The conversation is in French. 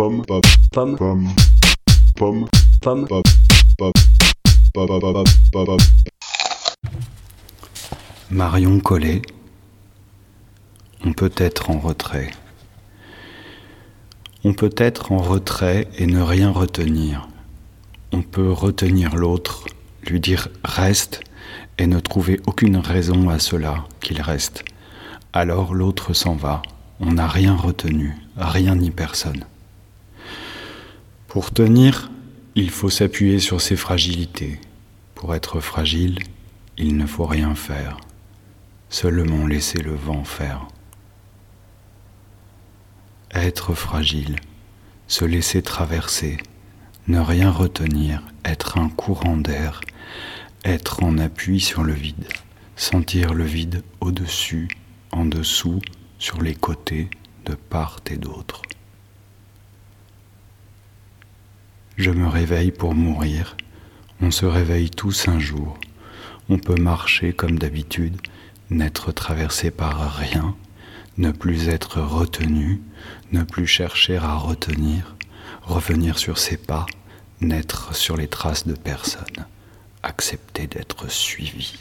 pomme, pomme, pomme, pomme, pomme, Marion Collet, on peut être en retrait. On peut être en retrait et ne rien retenir. On peut retenir l'autre, lui dire reste et ne trouver aucune raison à cela qu'il reste. Alors l'autre s'en va. On n'a rien retenu, rien ni personne. Pour tenir, il faut s'appuyer sur ses fragilités. Pour être fragile, il ne faut rien faire, seulement laisser le vent faire. Être fragile, se laisser traverser, ne rien retenir, être un courant d'air, être en appui sur le vide, sentir le vide au-dessus, en dessous, sur les côtés, de part et d'autre. Je me réveille pour mourir, on se réveille tous un jour, on peut marcher comme d'habitude, n'être traversé par rien, ne plus être retenu, ne plus chercher à retenir, revenir sur ses pas, n'être sur les traces de personne, accepter d'être suivi.